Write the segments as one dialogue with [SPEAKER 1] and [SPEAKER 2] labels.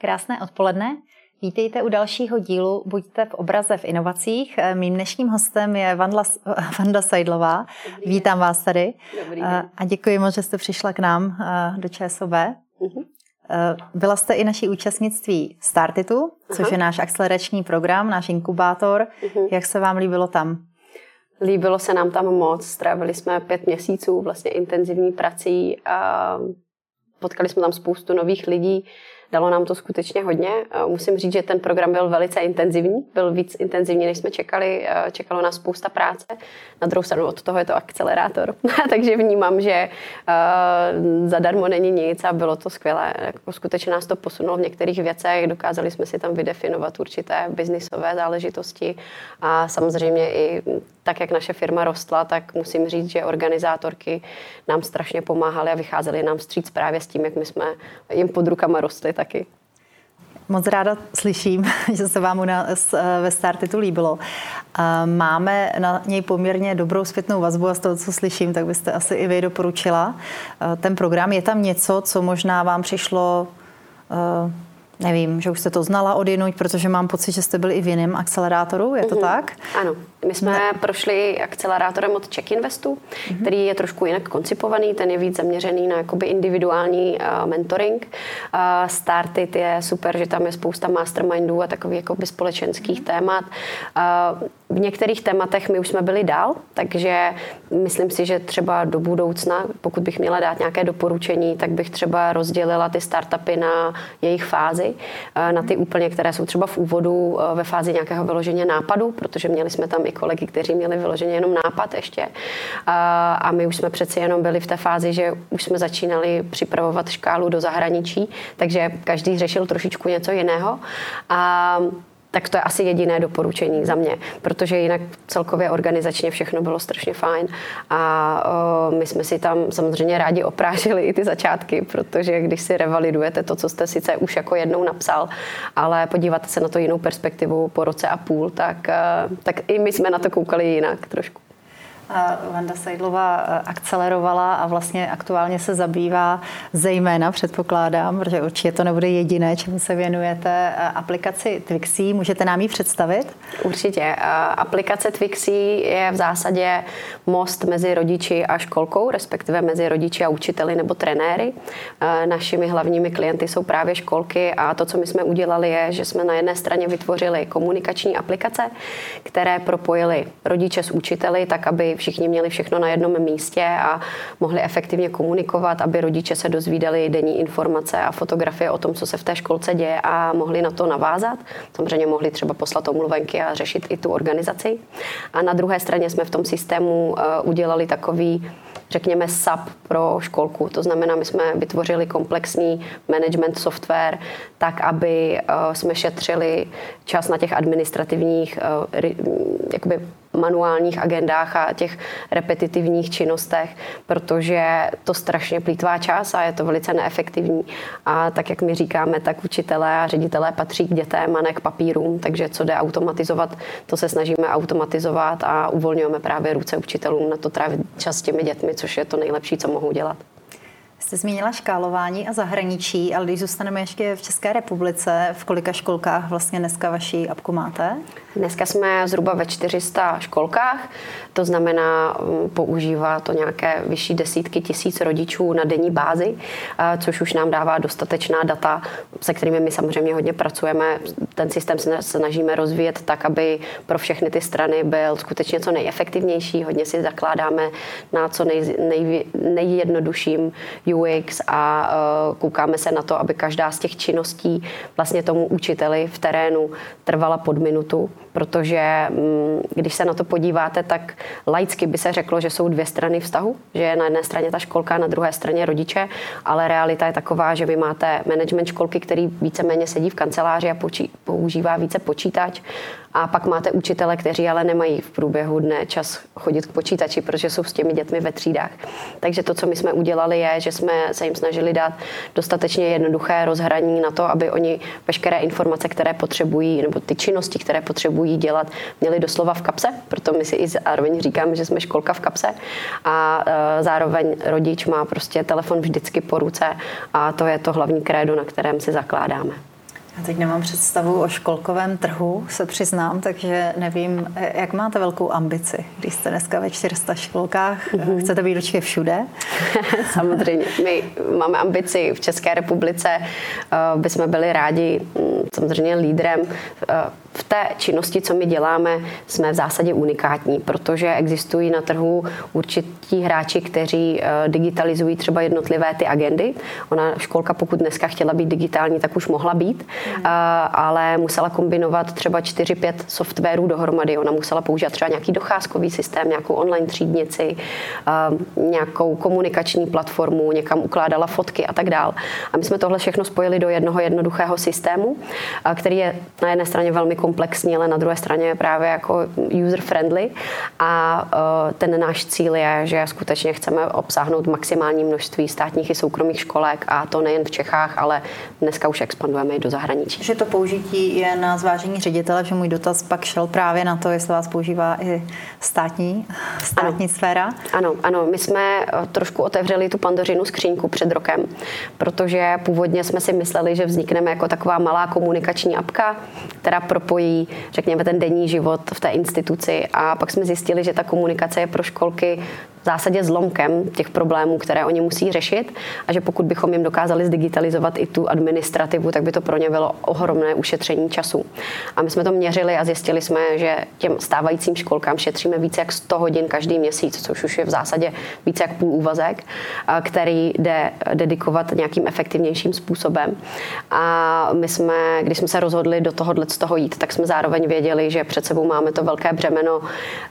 [SPEAKER 1] Krásné odpoledne. Vítejte u dalšího dílu Buďte v obraze v inovacích. Mým dnešním hostem je Vandla, Vanda Sejdlová. Vítám vás tady. Den. A děkuji moc, že jste přišla k nám do ČSOB. Uh-huh. Byla jste i naší účastnictví Startitu, což uh-huh. je náš akcelerační program, náš inkubátor. Uh-huh. Jak se vám líbilo tam?
[SPEAKER 2] Líbilo se nám tam moc. Strávili jsme pět měsíců vlastně intenzivní prací a potkali jsme tam spoustu nových lidí. Dalo nám to skutečně hodně. Musím říct, že ten program byl velice intenzivní, byl víc intenzivní, než jsme čekali. Čekalo nás spousta práce. Na druhou stranu od toho je to akcelerátor. Takže vnímám, že zadarmo není nic a bylo to skvělé. Jako skutečně nás to posunulo v některých věcech. Dokázali jsme si tam vydefinovat určité biznisové záležitosti a samozřejmě i tak, jak naše firma rostla, tak musím říct, že organizátorky nám strašně pomáhaly a vycházely nám vstříc právě s tím, jak my jsme jim pod rukama rostli taky.
[SPEAKER 1] Moc ráda slyším, že se vám u nás eh, ve Startitu líbilo. Máme na něj poměrně dobrou zpětnou vazbu a z toho, co slyším, tak byste asi i vy doporučila. Eh, ten program, je tam něco, co možná vám přišlo eh, nevím, že už jste to znala od jinuť, protože mám pocit, že jste byli i v jiném akcelerátoru, je to mm-hmm. tak?
[SPEAKER 2] Ano, my jsme ne. prošli akcelerátorem od Check Investu, mm-hmm. který je trošku jinak koncipovaný, ten je víc zaměřený na jakoby individuální uh, mentoring. Uh, Startit je super, že tam je spousta mastermindů a takových jakoby společenských mm-hmm. témat. Uh, v některých tématech my už jsme byli dál, takže myslím si, že třeba do budoucna, pokud bych měla dát nějaké doporučení, tak bych třeba rozdělila ty startupy na jejich fázi, na ty úplně, které jsou třeba v úvodu ve fázi nějakého vyloženě nápadu, protože měli jsme tam i kolegy, kteří měli vyloženě jenom nápad ještě. A my už jsme přeci jenom byli v té fázi, že už jsme začínali připravovat škálu do zahraničí, takže každý řešil trošičku něco jiného. A tak to je asi jediné doporučení za mě, protože jinak celkově organizačně všechno bylo strašně fajn a o, my jsme si tam samozřejmě rádi oprážili i ty začátky, protože když si revalidujete to, co jste sice už jako jednou napsal, ale podíváte se na to jinou perspektivu po roce a půl, tak, tak i my jsme na to koukali jinak trošku.
[SPEAKER 1] Vanda Sejdlová eh, akcelerovala a vlastně aktuálně se zabývá zejména, předpokládám, protože určitě to nebude jediné, čemu se věnujete, eh, aplikaci Twixy. Můžete nám ji představit?
[SPEAKER 2] Určitě. Eh, aplikace Twixy je v zásadě most mezi rodiči a školkou, respektive mezi rodiči a učiteli nebo trenéry. Našimi hlavními klienty jsou právě školky a to, co my jsme udělali, je, že jsme na jedné straně vytvořili komunikační aplikace, které propojily rodiče s učiteli, tak aby všichni měli všechno na jednom místě a mohli efektivně komunikovat, aby rodiče se dozvídali denní informace a fotografie o tom, co se v té školce děje a mohli na to navázat. Samozřejmě mohli třeba poslat omluvenky a řešit i tu organizaci. A na druhé straně jsme v tom systému eh, udělali takový řekněme, SAP pro školku. To znamená, my jsme vytvořili komplexní management software tak, aby eh, jsme šetřili čas na těch administrativních eh, jakoby manuálních agendách a těch repetitivních činnostech, protože to strašně plítvá čas a je to velice neefektivní. A tak, jak my říkáme, tak učitelé a ředitelé patří k dětem a ne k papírům, takže co jde automatizovat, to se snažíme automatizovat a uvolňujeme právě ruce učitelům na to trávit čas s těmi dětmi, což je to nejlepší, co mohou dělat.
[SPEAKER 1] Jste zmínila škálování a zahraničí, ale když zůstaneme ještě v České republice, v kolika školkách vlastně dneska vaší apku máte?
[SPEAKER 2] Dneska jsme zhruba ve 400 školkách, to znamená, mm, používá to nějaké vyšší desítky tisíc rodičů na denní bázi, což už nám dává dostatečná data, se kterými my samozřejmě hodně pracujeme. Ten systém se snažíme rozvíjet tak, aby pro všechny ty strany byl skutečně co nejefektivnější. Hodně si zakládáme na co nej, nej, nejjednodušším UX a uh, koukáme se na to, aby každá z těch činností vlastně tomu učiteli v terénu trvala pod minutu, protože um, když se na to podíváte, tak laicky by se řeklo, že jsou dvě strany vztahu, že je na jedné straně ta školka, na druhé straně rodiče, ale realita je taková, že vy máte management školky, který víceméně sedí v kanceláři a používá více počítač a pak máte učitele, kteří ale nemají v průběhu dne čas chodit k počítači, protože jsou s těmi dětmi ve třídách. Takže to, co my jsme udělali, je, že jsme se jim snažili dát dostatečně jednoduché rozhraní na to, aby oni veškeré informace, které potřebují, nebo ty činnosti, které potřebují dělat, měli doslova v kapse. Proto my si i zároveň říkáme, že jsme školka v kapse. A e, zároveň rodič má prostě telefon vždycky po ruce a to je to hlavní krédo, na kterém si zakládáme.
[SPEAKER 1] Já teď nemám představu o školkovém trhu, se přiznám, takže nevím, jak máte velkou ambici, když jste dneska ve 400 školkách, mm-hmm. chcete být určitě všude?
[SPEAKER 2] Samozřejmě. My máme ambici v České republice, eh, bychom byli rádi mm, samozřejmě lídrem eh, v té činnosti, co my děláme, jsme v zásadě unikátní, protože existují na trhu určití hráči, kteří eh, digitalizují třeba jednotlivé ty agendy. Ona školka, pokud dneska chtěla být digitální, tak už mohla být, mm. ale musela kombinovat třeba 4-5 softwarů dohromady. Ona musela používat třeba nějaký docházkový systém, nějakou online třídnici, eh, nějakou komunikační platformu, někam ukládala fotky a tak dál. A my jsme tohle všechno spojili do jednoho jednoduchého systému, který je na jedné straně velmi komplexní, ale na druhé straně je právě jako user-friendly a uh, ten náš cíl je, že skutečně chceme obsáhnout maximální množství státních i soukromých školek a to nejen v Čechách, ale dneska už expandujeme i do zahraničí.
[SPEAKER 1] Že to použití je na zvážení ředitele, že můj dotaz pak šel právě na to, jestli vás používá i státní, státní ano. sféra.
[SPEAKER 2] Ano, ano, my jsme uh, trošku otevřeli tu pandořinu skřínku před rokem, protože původně jsme si mysleli, že vznikneme jako taková malá komunikační apka, která propojí, řekněme, ten denní život v té instituci. A pak jsme zjistili, že ta komunikace je pro školky v zásadě zlomkem těch problémů, které oni musí řešit a že pokud bychom jim dokázali zdigitalizovat i tu administrativu, tak by to pro ně bylo ohromné ušetření času. A my jsme to měřili a zjistili jsme, že těm stávajícím školkám šetříme více jak 100 hodin každý měsíc, což už je v zásadě více jak půl úvazek, který jde dedikovat nějakým efektivnějším způsobem. A my jsme, když jsme se rozhodli do tohohle z toho jít, tak jsme zároveň věděli, že před sebou máme to velké břemeno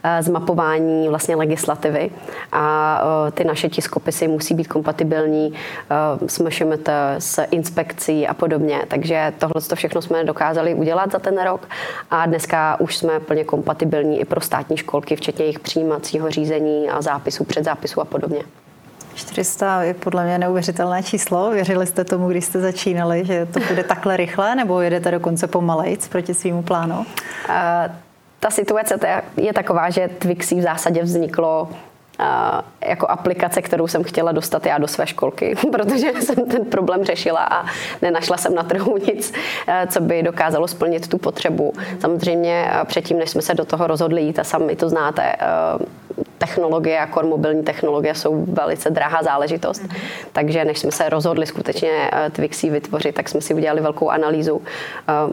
[SPEAKER 2] eh, zmapování vlastně legislativy a ty naše tiskopisy musí být kompatibilní s MŠMT, s inspekcí a podobně. Takže tohle to všechno jsme dokázali udělat za ten rok a dneska už jsme plně kompatibilní i pro státní školky, včetně jejich přijímacího řízení a zápisu, předzápisu a podobně.
[SPEAKER 1] 400 je podle mě neuvěřitelné číslo. Věřili jste tomu, když jste začínali, že to bude takhle rychle, nebo jedete dokonce pomalejc proti svýmu plánu? Uh,
[SPEAKER 2] ta situace je taková, že Twixy v zásadě vzniklo jako aplikace, kterou jsem chtěla dostat já do své školky, protože jsem ten problém řešila a nenašla jsem na trhu nic, eh, co by dokázalo splnit tu potřebu. Samozřejmě eh, předtím, než jsme se do toho rozhodli jít, a sami to znáte, eh, technologie a core mobilní technologie jsou velice drahá záležitost. Mm-hmm. Takže než jsme se rozhodli skutečně uh, Twixy vytvořit, tak jsme si udělali velkou analýzu, uh,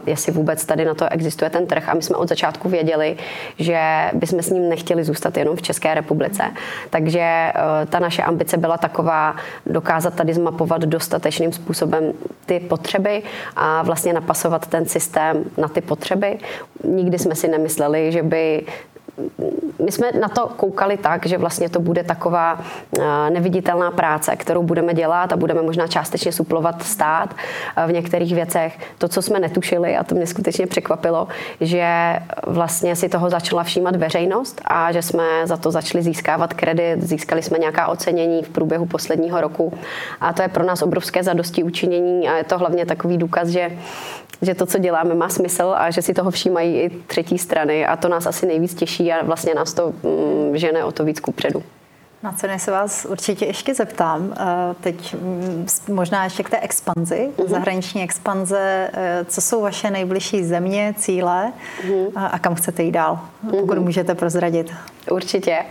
[SPEAKER 2] jestli vůbec tady na to existuje ten trh. A my jsme od začátku věděli, že bychom s ním nechtěli zůstat jenom v České republice. Takže uh, ta naše ambice byla taková dokázat tady zmapovat dostatečným způsobem ty potřeby a vlastně napasovat ten systém na ty potřeby. Nikdy jsme si nemysleli, že by my jsme na to koukali tak, že vlastně to bude taková eh, neviditelná práce, kterou budeme dělat a budeme možná částečně suplovat stát eh, v některých věcech. To, co jsme netušili, a to mě skutečně překvapilo, že vlastně si toho začala všímat veřejnost a že jsme za to začali získávat kredit, získali jsme nějaká ocenění v průběhu posledního roku. A to je pro nás obrovské zadosti učinění a je to hlavně takový důkaz, že že to, co děláme, má smysl a že si toho všímají i třetí strany a to nás asi nejvíc těší a vlastně nás to mm, žene o to víc kupředu.
[SPEAKER 1] Na ceny se vás určitě ještě zeptám. Eh, teď mm, možná ještě k té expanzi, mm-hmm. zahraniční expanze. Eh, co jsou vaše nejbližší země, cíle mm-hmm. a kam chcete jít dál, pokud mm-hmm. můžete prozradit?
[SPEAKER 2] Určitě.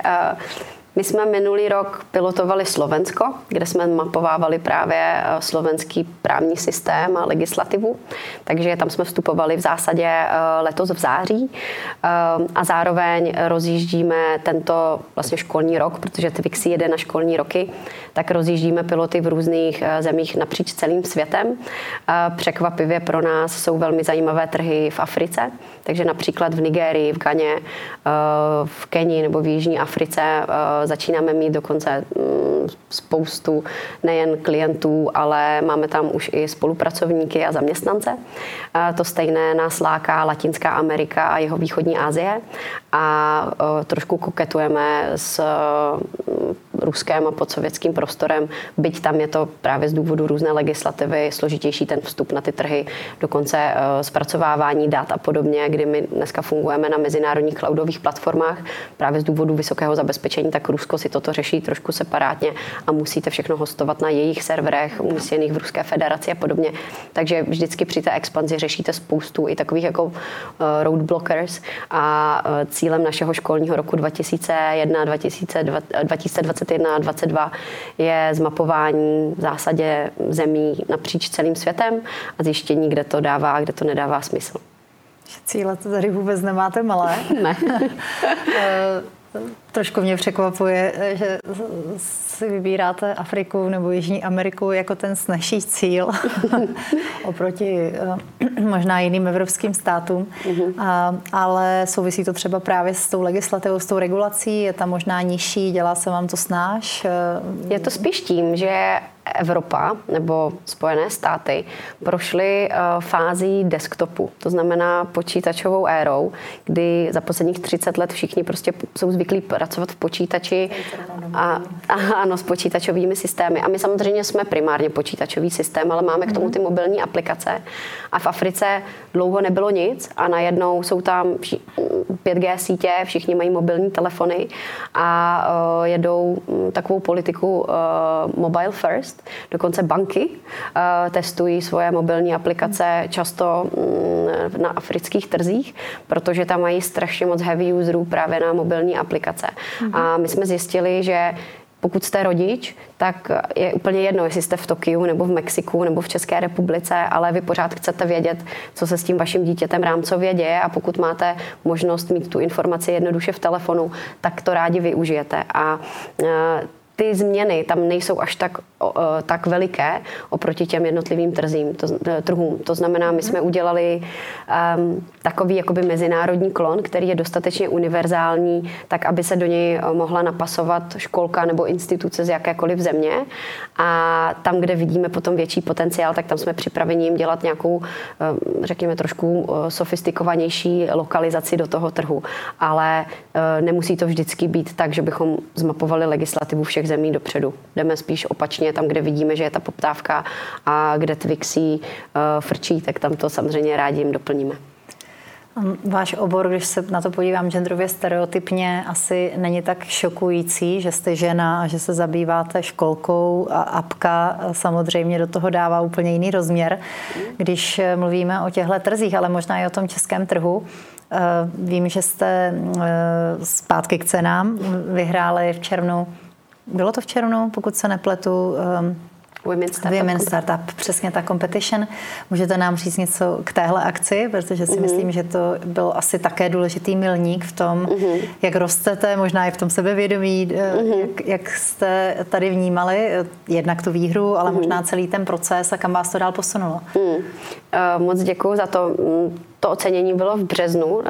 [SPEAKER 2] My jsme minulý rok pilotovali Slovensko, kde jsme mapovávali právě eh, slovenský právní systém a legislativu, takže tam jsme vstupovali v zásadě eh, letos v září eh, a zároveň rozjíždíme tento vlastně školní rok, protože Twixy jede na školní roky, tak rozjíždíme piloty v různých zemích napříč celým světem. Překvapivě pro nás jsou velmi zajímavé trhy v Africe, takže například v Nigérii, v Ganě, v Keni nebo v Jižní Africe začínáme mít dokonce mm, spoustu nejen klientů, ale máme tam už i spolupracovníky a zaměstnance. To stejné nás láká Latinská Amerika a jeho východní Asie a trošku koketujeme s Ruskem a pod sovětským prostorem, byť tam je to právě z důvodu různé legislativy složitější ten vstup na ty trhy, dokonce uh, zpracovávání dat a podobně, kdy my dneska fungujeme na mezinárodních cloudových platformách právě z důvodu vysokého zabezpečení, tak Rusko si toto řeší trošku separátně a musíte všechno hostovat na jejich serverech umístěných v Ruské federaci a podobně. Takže vždycky při té expanzi řešíte spoustu i takových jako uh, roadblockers a uh, cílem našeho školního roku 2001, 2021 a 2022 je zmapování v zásadě zemí napříč celým světem a zjištění, kde to dává a kde to nedává smysl.
[SPEAKER 1] Cíle to tady vůbec nemáte malé.
[SPEAKER 2] Ne.
[SPEAKER 1] Trošku mě překvapuje, že si vybíráte Afriku nebo Jižní Ameriku jako ten snažší cíl oproti eh, možná jiným evropským státům, mm-hmm. ale souvisí to třeba právě s tou legislativou, s tou regulací, je tam možná nižší, dělá se vám to snáš?
[SPEAKER 2] Je to spíš tím, že Evropa nebo Spojené státy prošly uh, fází desktopu, to znamená počítačovou érou, kdy za posledních 30 let všichni prostě jsou zvyklí pracovat v počítači a, a ano, s počítačovými systémy. A my samozřejmě jsme primárně počítačový systém, ale máme k tomu ty mobilní aplikace. A v Africe dlouho nebylo nic a najednou jsou tam 5G sítě, všichni mají mobilní telefony a uh, jedou um, takovou politiku uh, mobile first. Dokonce banky uh, testují svoje mobilní aplikace často um, na afrických trzích, protože tam mají strašně moc heavy userů právě na mobilní aplikace. A my jsme zjistili, že pokud jste rodič, tak je úplně jedno, jestli jste v Tokiu nebo v Mexiku nebo v České republice, ale vy pořád chcete vědět, co se s tím vaším dítětem rámcově děje a pokud máte možnost mít tu informaci jednoduše v telefonu, tak to rádi využijete. A e, ty změny tam nejsou až tak, tak veliké oproti těm jednotlivým trzím, to, e, trhům. To znamená, my jsme udělali um, takový jakoby mezinárodní klon, který je dostatečně univerzální, tak aby se do něj e, mohla napasovat školka nebo instituce z jakékoliv země. A tam, kde vidíme potom větší potenciál, tak tam jsme připraveni jim dělat nějakou, řekněme, trošku sofistikovanější lokalizaci do toho trhu. Ale nemusí to vždycky být tak, že bychom zmapovali legislativu všech těch zemí dopředu. Jdeme spíš opačně tam, kde vidíme, že je ta poptávka a kde Twixí uh, frčí, tak tam to samozřejmě rádi jim doplníme.
[SPEAKER 1] Váš obor, když se na to podívám genderově stereotypně, asi není tak šokující, že jste žena a že se zabýváte školkou a apka samozřejmě do toho dává úplně jiný rozměr, když mluvíme o těchto trzích, ale možná i o tom českém trhu. Eh, vím, že jste eh, zpátky k cenám vyhráli v červnu bylo to v červnu, pokud se nepletu, um,
[SPEAKER 2] Women Startup.
[SPEAKER 1] Women Startup, přesně ta competition. Můžete nám říct něco k téhle akci, protože si mm-hmm. myslím, že to byl asi také důležitý milník v tom, mm-hmm. jak rostete, možná i v tom sebevědomí, mm-hmm. jak, jak jste tady vnímali eh, jednak tu výhru, ale mm-hmm. možná celý ten proces a kam vás to dál posunulo. Mm. Uh,
[SPEAKER 2] moc děkuji za to. Mm, to ocenění bylo v březnu uh,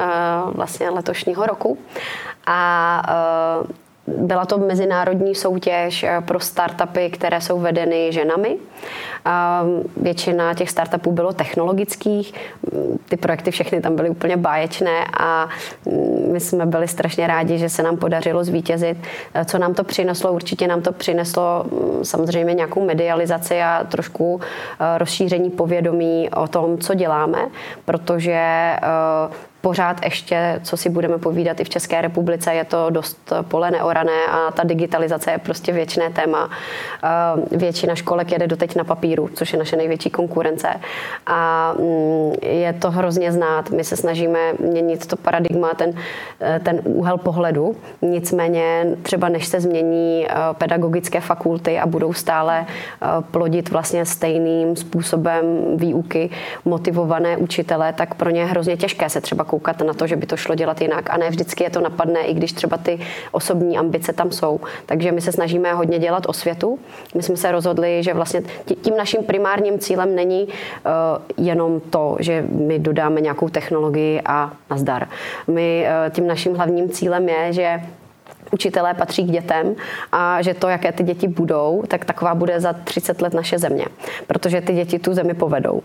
[SPEAKER 2] vlastně letošního roku a uh, byla to mezinárodní soutěž eh, pro startupy, které jsou vedeny ženami. Většina těch startupů bylo technologických, ty projekty všechny tam byly úplně báječné a mm, my jsme byli strašně rádi, že se nám podařilo zvítězit. Eh, co nám to přineslo? Určitě nám to přineslo mm, samozřejmě nějakou medializaci a trošku eh, rozšíření povědomí o tom, co děláme, protože pořád ještě, co si budeme povídat i v České republice, je to dost pole neorané a ta digitalizace je prostě věčné téma. Eh, většina školek jede doteď na papíru, což je naše největší konkurence. A mm, je to hrozně znát. My se snažíme měnit to paradigma, ten, eh, ten úhel pohledu. Nicméně třeba než se změní eh, pedagogické fakulty a budou stále plodit vlastně stejným způsobem výuky motivované učitele, tak pro ně je hrozně těžké se třeba koukat na to, že by to šlo dělat jinak. A ne vždycky je to napadne, i když třeba ty osobní ambice tam jsou. Takže my se snažíme hodně dělat o světu. My jsme se rozhodli, že vlastně tím naším primárním cílem není uh, jenom to, že my dodáme nějakou technologii a nazdar. My uh, tím naším hlavním cílem je, že učitelé patří k dětem a že to, jaké ty děti budou, tak taková bude za 30 let naše země, protože ty děti tu zemi povedou.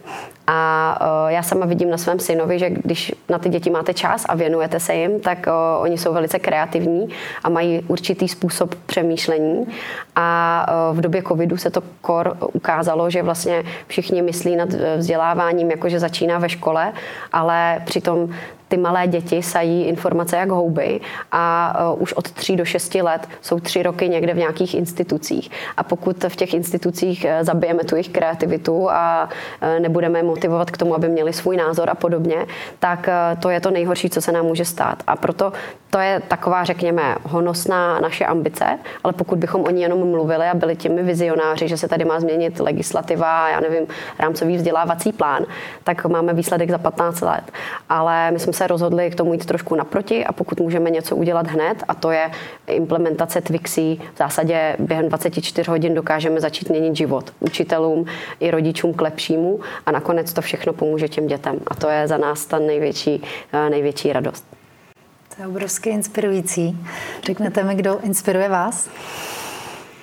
[SPEAKER 2] A uh, já sama vidím na svém synovi, že když na ty děti máte čas a věnujete se jim, tak uh, oni jsou velice kreativní a mají určitý způsob přemýšlení. A uh, v době covidu se to kor ukázalo, že vlastně všichni myslí nad vzděláváním, jako že začíná ve škole, ale přitom ty malé děti sají informace jak houby a uh, už od 3 do 6 let jsou tři roky někde v nějakých institucích. A pokud v těch institucích uh, zabijeme tu jejich kreativitu a uh, nebudeme motivovat k tomu, aby měli svůj názor a podobně, tak to je to nejhorší, co se nám může stát. A proto to je taková, řekněme, honosná naše ambice, ale pokud bychom o ní jenom mluvili a byli těmi vizionáři, že se tady má změnit legislativa, já nevím, rámcový vzdělávací plán, tak máme výsledek za 15 let. Ale my jsme se rozhodli k tomu jít trošku naproti a pokud můžeme něco udělat hned, a to je implementace Twixí, v zásadě během 24 hodin dokážeme začít měnit život učitelům i rodičům k lepšímu a nakonec to všechno pomůže těm dětem. A to je za nás ta největší, eh, největší radost.
[SPEAKER 1] To je obrovsky inspirující. Řeknete mi, kdo inspiruje vás?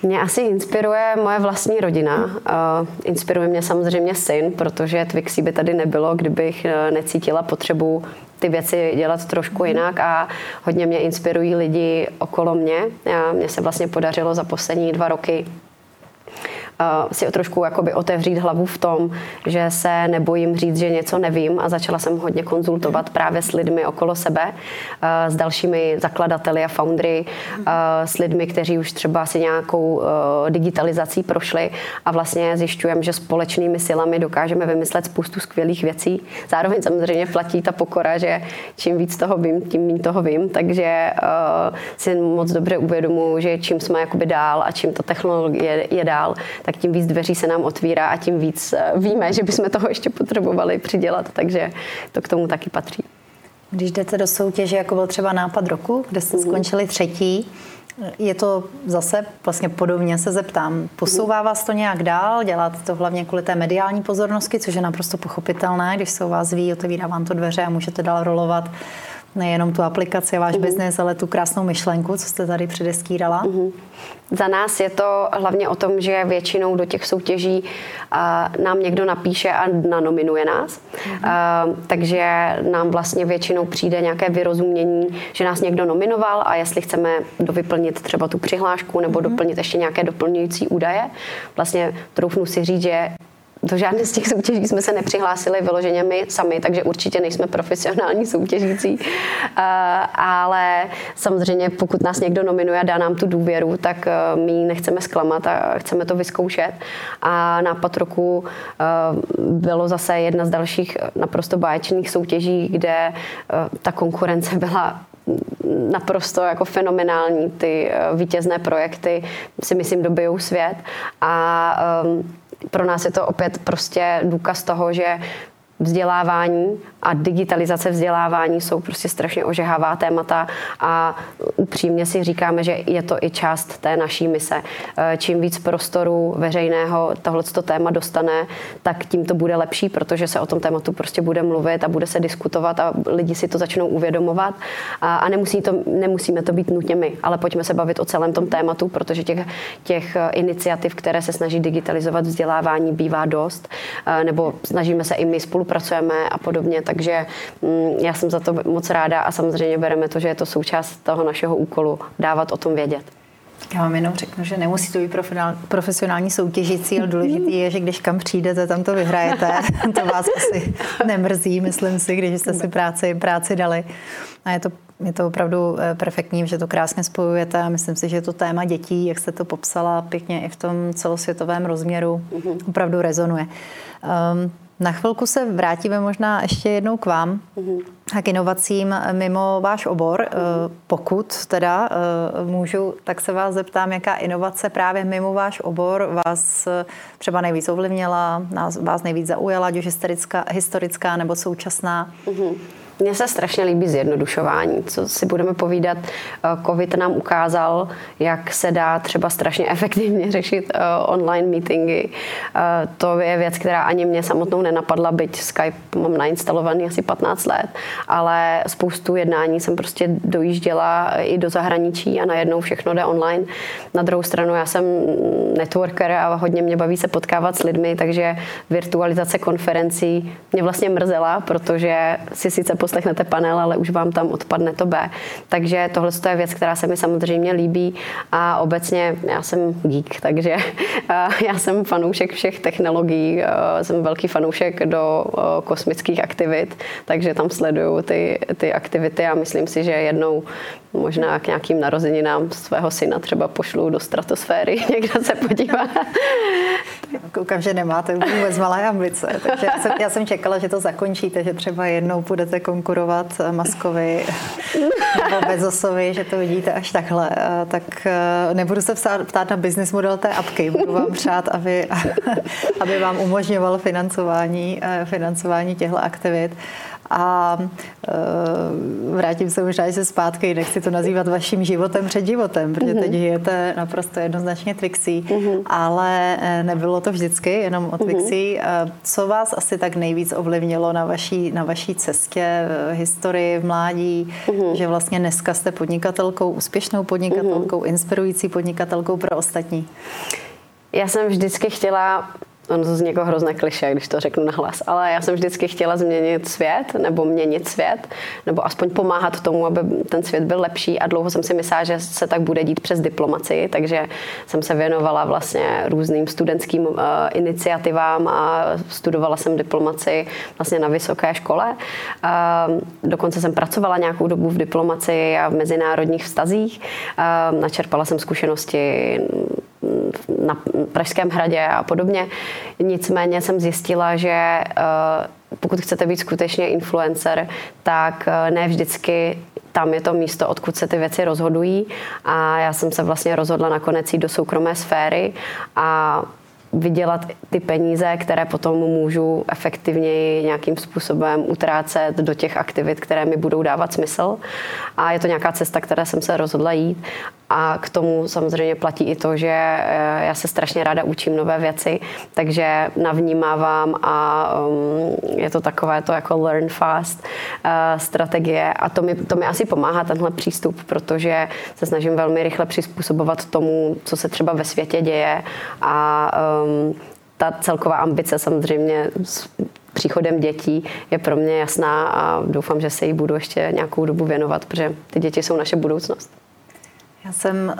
[SPEAKER 2] Mě asi inspiruje moje vlastní rodina. Inspiruje mě samozřejmě syn, protože Twixy by tady nebylo, kdybych uh, necítila potřebu ty věci dělat trošku jinak a hodně mě inspirují lidi okolo mě. Mně se vlastně podařilo za poslední dva roky si trošku jakoby otevřít hlavu v tom, že se nebojím říct, že něco nevím a začala jsem hodně konzultovat právě s lidmi okolo sebe, s dalšími zakladateli a foundry, s lidmi, kteří už třeba si nějakou digitalizací prošli a vlastně zjišťujeme, že společnými silami dokážeme vymyslet spoustu skvělých věcí. Zároveň samozřejmě platí ta pokora, že čím víc toho vím, tím méně toho vím, takže si moc dobře uvědomuji, že čím jsme jakoby dál a čím ta technologie je dál, tak tím víc dveří se nám otvírá a tím víc eh, víme, že bychom toho ještě potřebovali přidělat, takže to k tomu taky patří.
[SPEAKER 1] Když jdete do soutěže, jako byl třeba nápad roku, kde jste mm-hmm. skončili třetí, je to zase vlastně podobně se zeptám. Posouvá vás to nějak dál? Děláte to hlavně kvůli té mediální pozornosti, což je naprosto pochopitelné, když se u vás ví, otevírá vám to dveře a můžete dál rolovat nejenom tu aplikaci, váš uh-huh. biznes, ale tu krásnou myšlenku, co jste tady předeskýrala? Uh-huh.
[SPEAKER 2] Za nás je to hlavně o tom, že většinou do těch soutěží uh, nám někdo napíše a nanominuje nás. Uh-huh. Uh, takže nám vlastně většinou přijde nějaké vyrozumění, že nás někdo nominoval a jestli chceme dovyplnit třeba tu přihlášku nebo uh-huh. doplnit ještě nějaké doplňující údaje. Vlastně troufnu si říct, že do žádné z těch soutěží jsme se nepřihlásili vyloženě my sami, takže určitě nejsme profesionální soutěžící. Uh, ale samozřejmě, pokud nás někdo nominuje a dá nám tu důvěru, tak uh, my ji nechceme zklamat a chceme to vyzkoušet. A nápad roku uh, bylo zase jedna z dalších naprosto báječných soutěží, kde ta konkurence byla naprosto jako fenomenální. Ty vítězné projekty si myslím dobijou svět a um, pro nás je to opět prostě důkaz toho, že vzdělávání a digitalizace vzdělávání jsou prostě strašně ožehavá témata a upřímně si říkáme, že je to i část té naší mise. Eh, čím víc prostoru veřejného tohleto téma dostane, tak tím to bude lepší, protože se o tom tématu prostě bude mluvit a bude se diskutovat a lidi si to začnou uvědomovat a, nemusí to, nemusíme to být nutně my, ale pojďme se bavit o celém tom tématu, protože těch, těch iniciativ, které se snaží digitalizovat vzdělávání, bývá dost, eh, nebo snažíme se i my spolupracujeme a podobně, takže mm, já jsem za to moc ráda a samozřejmě bereme to, že je to součást toho našeho úkolu dávat o tom vědět.
[SPEAKER 1] Já vám jenom řeknu, že nemusí to být profesionální soutěžící, ale důležité je, že když kam přijdete, tam to vyhrajete. to vás asi nemrzí, myslím si, když jste si práci, práci dali. A je to, je to opravdu eh, perfektní, že to krásně spojujete a myslím si, že to téma dětí, jak jste to popsala pěkně i v tom celosvětovém rozměru, mhm. opravdu rezonuje. Um, na chvilku se vrátíme možná ještě jednou k vám mm-hmm. a k inovacím mimo váš obor. Mm-hmm. Pokud teda eh, můžu, tak se vás zeptám, jaká inovace právě mimo váš obor vás eh, třeba nejvíc ovlivnila, vás nejvíc zaujala, ať už historická, historická nebo současná? Mm-hmm.
[SPEAKER 2] Mně se strašně líbí zjednodušování. Co si budeme povídat, eh, COVID nám ukázal, jak se dá třeba strašně efektivně řešit eh, online meetingy. Eh, to je věc, která ani mě samotnou nenapadla, byť Skype mám nainstalovaný asi 15 let, ale spoustu jednání jsem prostě dojížděla i do zahraničí a najednou všechno jde online. Na druhou stranu já jsem networker a hodně mě baví se potkávat s lidmi, takže virtualizace konferencí mě vlastně mrzela, protože si sice poslechnete panel, ale už vám tam odpadne to B. Takže tohle je věc, která se mi samozřejmě líbí a obecně já jsem geek, takže já jsem fanoušek všech technologií, jsem velký fanoušek do kosmických aktivit, takže tam sleduju ty, ty aktivity a myslím si, že jednou možná k nějakým narozeninám svého syna třeba pošlu do stratosféry, někde se podívá.
[SPEAKER 1] Koukám, že nemáte vůbec malé ambice, takže já jsem, já jsem čekala, že to zakončíte, že třeba jednou budete konkurovat Maskovi nebo Bezosovi, že to vidíte až takhle. Tak eh, nebudu se ptát na business model té apky, budu vám přát, aby, aby vám umožňoval financování, eh, financování těchto aktivit. A e, vrátím se možná se zpátky, nechci to nazývat vaším životem před životem, protože teď mhm. žijete naprosto jednoznačně Twixí, mm-hmm. ale e, nebylo to vždycky jenom o mhm. Twixí. Mm-hmm. Co vás asi tak nejvíc ovlivnilo na vaší, na vaší cestě, v historii, v mládí, mm-hmm. že vlastně dneska jste podnikatelkou, úspěšnou podnikatelkou, mm-hmm. inspirující podnikatelkou pro ostatní?
[SPEAKER 2] Já jsem vždycky chtěla ono z někoho hrozné kliše, když to řeknu na hlas, ale já jsem vždycky chtěla změnit svět, nebo měnit svět, nebo aspoň pomáhat tomu, aby ten svět byl lepší a dlouho jsem si myslela, že se tak bude dít přes diplomaci, takže jsem se věnovala vlastně různým studentským uh, iniciativám a studovala jsem diplomaci vlastně na vysoké škole. Uh, dokonce jsem pracovala nějakou dobu v diplomaci a v mezinárodních vztazích. Uh, načerpala jsem zkušenosti na Pražském hradě a podobně. Nicméně jsem zjistila, že eh, pokud chcete být skutečně influencer, tak eh, ne vždycky tam je to místo, odkud se ty věci rozhodují. A já jsem se vlastně rozhodla nakonec jít do soukromé sféry a vydělat ty peníze, které potom můžu efektivněji nějakým způsobem utrácet do těch aktivit, které mi budou dávat smysl. A je to nějaká cesta, které jsem se rozhodla jít. A k tomu samozřejmě platí i to, že eh, já se strašně ráda učím nové věci, takže navnímávám a um, je to takové to jako learn fast uh, strategie a to mi, to mi asi pomáhá tenhle přístup, protože se snažím velmi rychle přizpůsobovat tomu, co se třeba ve světě děje a um, ta celková ambice samozřejmě s příchodem dětí je pro mě jasná a doufám, že se jí budu ještě nějakou dobu věnovat, protože ty děti jsou naše budoucnost.
[SPEAKER 1] Já jsem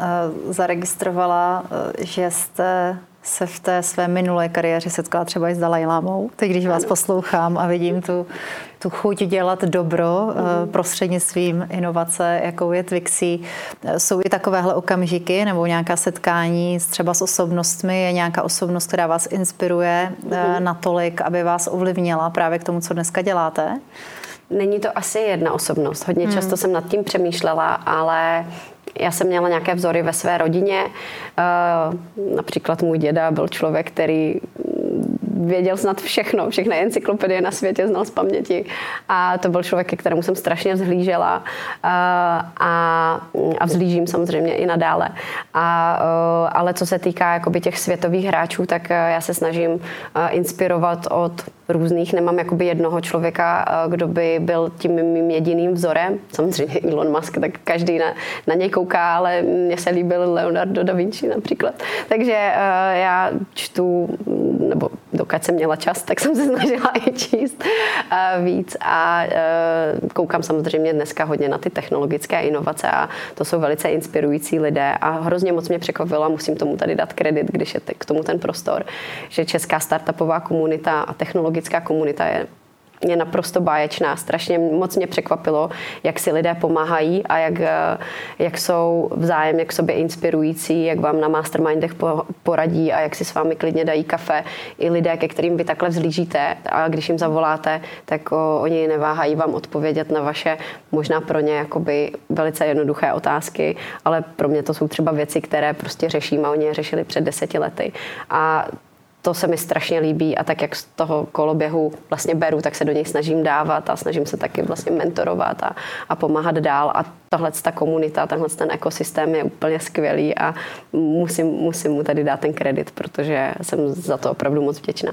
[SPEAKER 1] uh, zaregistrovala, uh, že jste se v té své minulé kariéře setkala třeba i s Dalajlámou. Teď, když vás poslouchám a vidím tu, tu chuť dělat dobro mm. prostřednictvím inovace, jakou je Twixy, jsou i takovéhle okamžiky nebo nějaká setkání třeba s osobnostmi? Je nějaká osobnost, která vás inspiruje mm. natolik, aby vás ovlivnila právě k tomu, co dneska děláte?
[SPEAKER 2] Není to asi jedna osobnost. Hodně mm. často jsem nad tím přemýšlela, ale já jsem měla nějaké vzory ve své rodině. Eh, například můj děda byl člověk, který věděl snad všechno, všechny encyklopedie na světě znal z paměti. A to byl člověk, ke kterému jsem strašně vzhlížela eh, a, a vzhlížím samozřejmě i nadále. A, eh, ale co se týká jakoby těch světových hráčů, tak já se snažím inspirovat od různých, nemám jakoby jednoho člověka, eh, kdo by byl tím mým jediným vzorem. Samozřejmě Elon Musk, tak každý na, na něj kouká, ale mně se líbil Leonardo da Vinci například. Takže uh, já čtu, nebo dokud jsem měla čas, tak jsem se snažila i číst uh, víc a koukám samozřejmě dneska hodně na ty technologické inovace a to jsou velice inspirující lidé a hrozně moc mě překvapilo, musím tomu tady dát kredit, když je k tomu ten prostor, že česká startupová komunita a technologie ekologická komunita je je naprosto báječná. Strašně moc mě překvapilo, jak si lidé pomáhají a jak, eh, jak jsou vzájemně k sobě inspirující, jak vám na mastermindech poradí a jak si s vámi klidně dají kafe. I lidé, ke kterým vy takhle vzlížíte a když jim zavoláte, tak o, oni neváhají vám odpovědět na vaše možná pro ně jakoby velice jednoduché otázky, ale pro mě to jsou třeba věci, které prostě řeším a oni je řešili před deseti lety. A to se mi strašně líbí a tak, jak z toho koloběhu vlastně beru, tak se do něj snažím dávat a snažím se taky vlastně mentorovat a, a pomáhat dál. A tahle ta komunita, tenhle ten ekosystém je úplně skvělý a musím, musím mu tady dát ten kredit, protože jsem za to opravdu moc vděčná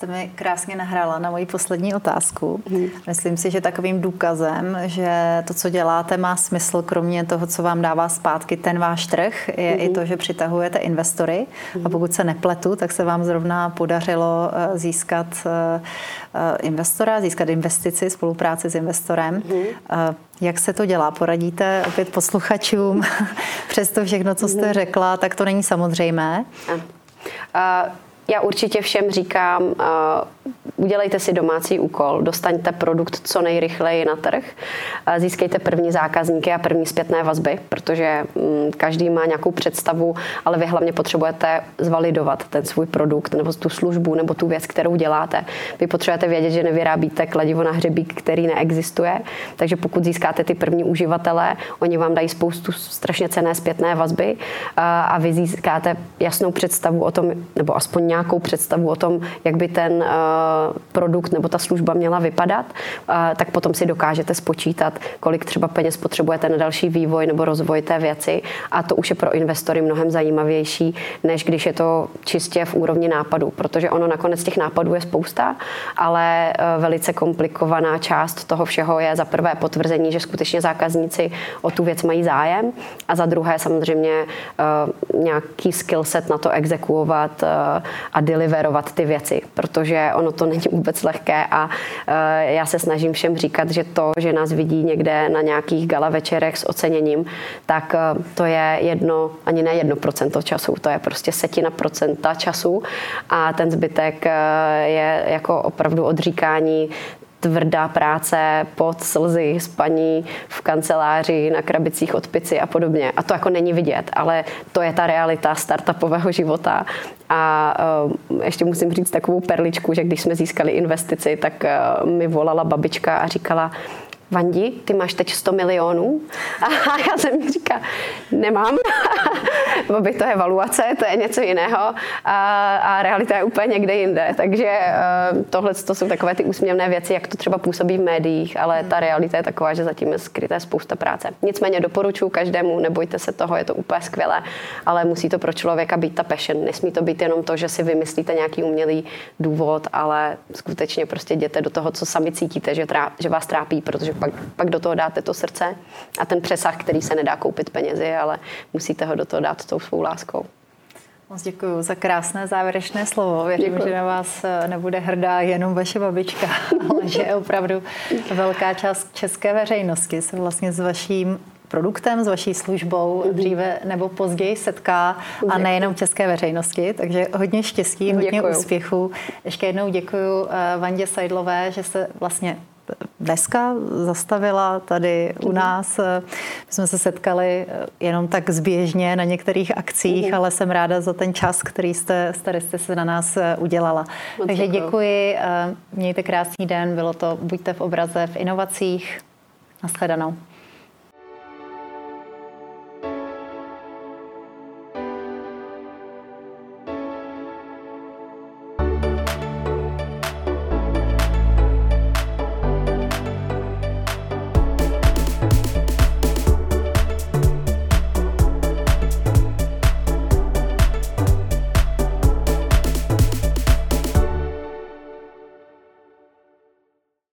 [SPEAKER 1] jste mi krásně nahrála na moji poslední otázku. Hmm. Myslím si, že takovým důkazem, že to, co děláte, má smysl, kromě toho, co vám dává zpátky ten váš trh, je hmm. i to, že přitahujete investory. Hmm. A mhm. pokud se nepletu, tak se vám zrovna podařilo eh, získat eh, eh, investora, získat investici, spolupráci s investorem. Hmm. Jak se to dělá? Poradíte opět posluchačům? Přesto všechno, co jste mhm. řekla, tak to není samozřejmé.
[SPEAKER 2] A. Uh já určitě všem říkám, uh, udělejte si domácí úkol, dostaňte produkt co nejrychleji na trh, získejte první zákazníky a první zpětné vazby, protože um, každý má nějakou představu, ale vy hlavně potřebujete zvalidovat ten svůj produkt nebo tu službu nebo tu věc, kterou děláte. Vy potřebujete vědět, že nevyrábíte kladivo na hřebík, který neexistuje, takže pokud získáte ty první uživatele, oni vám dají spoustu strašně cené zpětné vazby a vy získáte jasnou představu o tom, nebo aspoň nějak nějakou představu o tom, jak by ten produkt nebo ta služba měla vypadat, eh, tak potom si dokážete spočítat, kolik třeba peněz potřebujete na další vývoj nebo rozvoj té věci. A to už je pro investory mnohem zajímavější, než když je to čistě v úrovni nápadů, protože ono nakonec těch nápadů je spousta, ale eh, velice komplikovaná část toho všeho je za prvé potvrzení, že skutečně zákazníci o tu věc mají zájem a za druhé samozřejmě nějaký skillset na to exekuovat a deliverovat ty věci, protože ono to není vůbec lehké a e, já se snažím všem říkat, že to, že nás vidí někde na nějakých gala večerech s oceněním, tak e, to je jedno, ani ne jedno procento času, to je prostě setina procenta času a ten zbytek e, je jako opravdu odříkání tvrdá práce, pod slzy, spaní v kanceláři, na krabicích od pici a podobně. A to jako není vidět, ale to je ta realita startupového života. A uh, ještě musím říct takovou perličku, že když jsme získali investici, tak uh, mi volala babička a říkala, Vandi, ty máš teď 100 milionů? A já jsem říká, nemám. Bobby, to je valuace, to je něco jiného a, a realita je úplně někde jinde. Takže eh, tohle to jsou takové ty úsměvné věci, jak to třeba působí v médiích, ale ta realita je taková, že zatím je skryté spousta práce. Nicméně doporučuji každému, nebojte se toho, je to úplně skvělé, ale musí to pro člověka být ta passion. Nesmí to být jenom to, že si vymyslíte nějaký umělý důvod, ale skutečně prostě jděte do toho, co sami cítíte, že, trá, že vás trápí, protože pak, pak do toho dáte to srdce a ten přesah, který se nedá koupit penězi, ale musíte ho do toho dát tou svou láskou.
[SPEAKER 1] Moc děkuji za krásné závěrečné slovo. Věřím, děkuji. že na vás eh, nebude hrdá jenom vaše babička, ale že je opravdu velká část české veřejnosti se vlastně s vaším produktem, s vaší službou mm-hmm. dříve nebo později setká a nejenom české veřejnosti. Takže hodně štěstí, hodně děkuji. úspěchů. Ještě jednou děkuji eh, Vandě Sajdlové, že se vlastně dneska zastavila tady u mhm. nás. My jsme se setkali jenom tak zběžně na některých akcích, mm. ale jsem ráda za ten čas, který jste, který jste se na nás udělala. Moc Takže děkuji, mějte krásný den, bylo to Buďte v obraze v inovacích. Naschledanou.